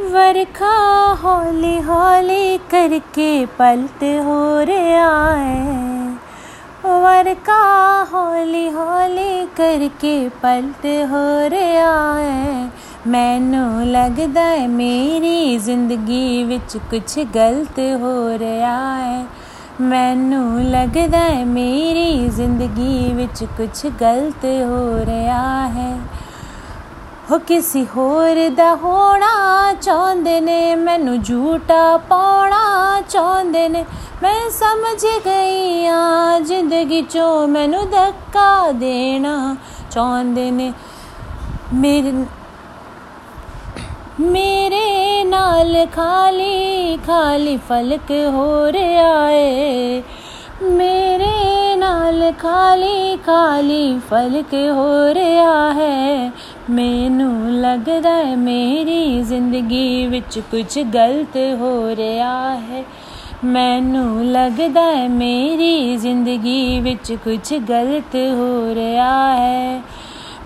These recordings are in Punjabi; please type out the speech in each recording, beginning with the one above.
ਵਰਖਾ ਹੌਲੀ ਹੌਲੀ ਕਰਕੇ ਪਲਟ ਹੋ ਰਿਹਾ ਹੈ। ਵਰਖਾ ਹੌਲੀ ਹੌਲੀ ਕਰਕੇ ਪਲਟ ਹੋ ਰਿਹਾ ਹੈ। ਮੈਨੂੰ ਲੱਗਦਾ ਹੈ ਮੇਰੀ ਜ਼ਿੰਦਗੀ ਵਿੱਚ ਕੁਝ ਗਲਤ ਹੋ ਰਿਹਾ ਹੈ। ਮੈਨੂੰ ਲੱਗਦਾ ਹੈ ਮੇਰੀ ਜ਼ਿੰਦਗੀ ਵਿੱਚ ਕੁਝ ਗਲਤ ਹੋ ਰਿਹਾ ਹੈ। ਹੋ ਕਿਸੇ ਹੋਰ ਦਾ ਹੋਣਾ ਚਾਹੁੰਦੇ ਨੇ, ਮੈਨੂੰ ਝੂਟਾ ਪਾਉਣਾ ਚਾਹੁੰਦੇ ਨੇ। ਮੈਂ ਸਮਝ ਗਈ ਆ ਜ਼ਿੰਦਗੀ ਚੋਂ ਮੈਨੂੰ ਧੱਕਾ ਦੇਣਾ ਚਾਹੁੰਦੇ ਨੇ। ਮੇਰੇ ਮੇਰੇ ਨਾਲ ਖਾਲੀ ਖਾਲੀ ਫਲਕ ਹੋ ਰਿਹਾ ਏ ਮੇਰੇ ਨਾਲ ਖਾਲੀ ਖਾਲੀ ਫਲਕ ਹੋ ਰਿਹਾ ਹੈ। ਮੈਨੂੰ ਲੱਗਦਾ ਹੈ ਮੇਰੀ ਜ਼ਿੰਦਗੀ ਵਿੱਚ ਕੁਝ ਗਲਤ ਹੋ ਰਿਹਾ ਹੈ। ਮੈਨੂੰ ਲੱਗਦਾ ਹੈ ਮੇਰੀ ਜ਼ਿੰਦਗੀ ਵਿੱਚ ਕੁਝ ਗਲਤ ਹੋ ਰਿਹਾ ਹੈ।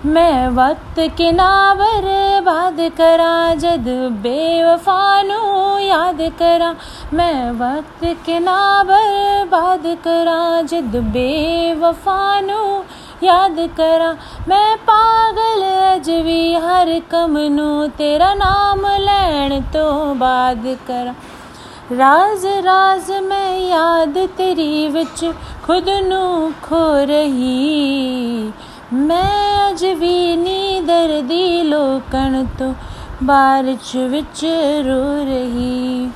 ਮੈਂ ਵਕਤ ਕਿਨਾ ਬਰਬਾਦ ਕਰਾਂ, ਜਦ ਬੇਵਫਾ ਨੂੰ ਯਾਦ ਕਰਾਂ। ਮੈਂ ਵਕਤ ਕਿਨਾ ਬਰਬਾਦ ਕਰਾਂ, ਜਦ ਬੇਵਫਾ ਨੂੰ ਯਾਦ ਕਰਾਂ। ਮੈਂ ਪਾਗਲ ਅਜ ਵੀ ਹਰ ਕਮ ਨੂੰ ਤੇਰਾ ਨਾਮ ਲੈਣ ਤੋਂ ਬਾਅਦ ਕਰਾਂ। ਰਾਜ਼ ਰਾਜ਼ ਮੈਂ ਯਾਦ ਤੇਰੀ ਵਿੱਚ ਖੁਦ ਨੂੰ ਖੋ ਰਹੀ। ਮੈਂ ਅਜ ਵੀ ਨੀ ਦਰਦੀ ਲੋਕਣ ਤੋਂ ਬਾਰਿਸ਼ ਵਿੱਚ ਰੋ ਰਹੀ।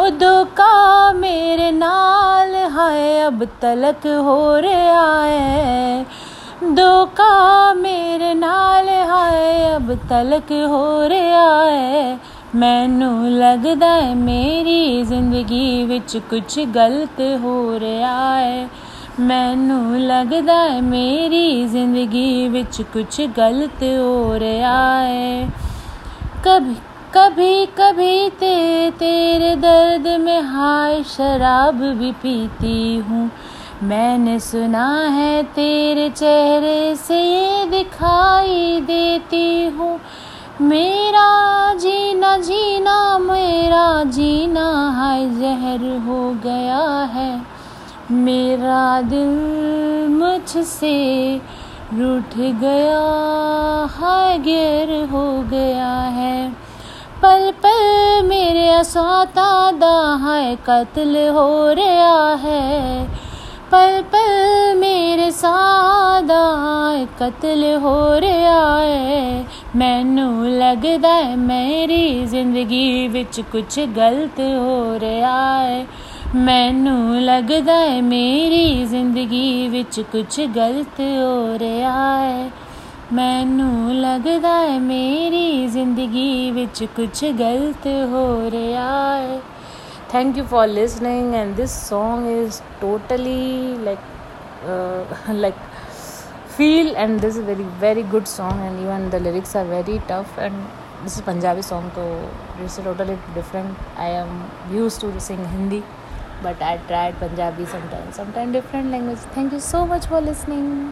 ਉਹ ਧੋਖਾ ਮੇਰੇ ਨਾਲ ਹੈ ਅਬ ਤਲਕ ਹੋ ਰਿਹਾ ਹੈ। ਧੋਖਾ ਮੇਰੇ ਨਾਲ ਹੈ ਅਬ ਤਲਕ ਹੋ ਰਿਹਾ ਹੈ ਮੈਨੂੰ ਲੱਗਦਾ ਹੈ ਮੇਰੀ ਜ਼ਿੰਦਗੀ ਵਿੱਚ ਕੁਝ ਗਲਤ ਹੋ ਰਿਹਾ ਹੈ ਮੈਨੂੰ ਲੱਗਦਾ ਹੈ ਮੇਰੀ ਜ਼ਿੰਦਗੀ ਵਿੱਚ ਕੁਝ ਗਲਤ ਹੋ ਰਿਹਾ ਹੈ ਕਭੀ कभी कभी ते तेरे दर्द में हाय शराब भी पीती हूँ मैंने सुना है तेरे चेहरे से दिखाई देती हूँ। मेरा जीना जीना, मेरा जीना, हाय जहर हो गया है। मेरा दिल मुझसे रूठ गया है गिर हो गया है। पल पल मेरे असौता दा कत्ल हो रहा है। ਪਲ ਪਲ ਮੇਰੇ ਸਾਦਾ ਕਤਲ ਹੋ ਰਿਹਾ ਹੈ। ਮੈਨੂੰ ਲੱਗਦਾ ਹੈ ਮੇਰੀ ਜ਼ਿੰਦਗੀ ਵਿੱਚ ਕੁਝ ਗਲਤ ਹੋ ਰਿਹਾ ਹੈ। ਮੈਨੂੰ ਲੱਗਦਾ ਹੈ ਮੇਰੀ ਜ਼ਿੰਦਗੀ ਵਿੱਚ ਕੁਝ ਗਲਤ ਹੋ ਰਿਹਾ ਹੈ। ਮੈਨੂੰ ਲੱਗਦਾ ਹੈ ਮੇਰੀ ਜ਼ਿੰਦਗੀ ਵਿੱਚ ਕੁਝ ਗਲਤ ਹੋ ਰਿਹਾ ਹੈ। Thank you for listening and this song is totally like uh, like feel and this is very very good song and even the lyrics are very tough and this is punjabi song so it's totally different. I am used to sing hindi but i tried punjabi sometimes sometimes different language. Thank you so much for listening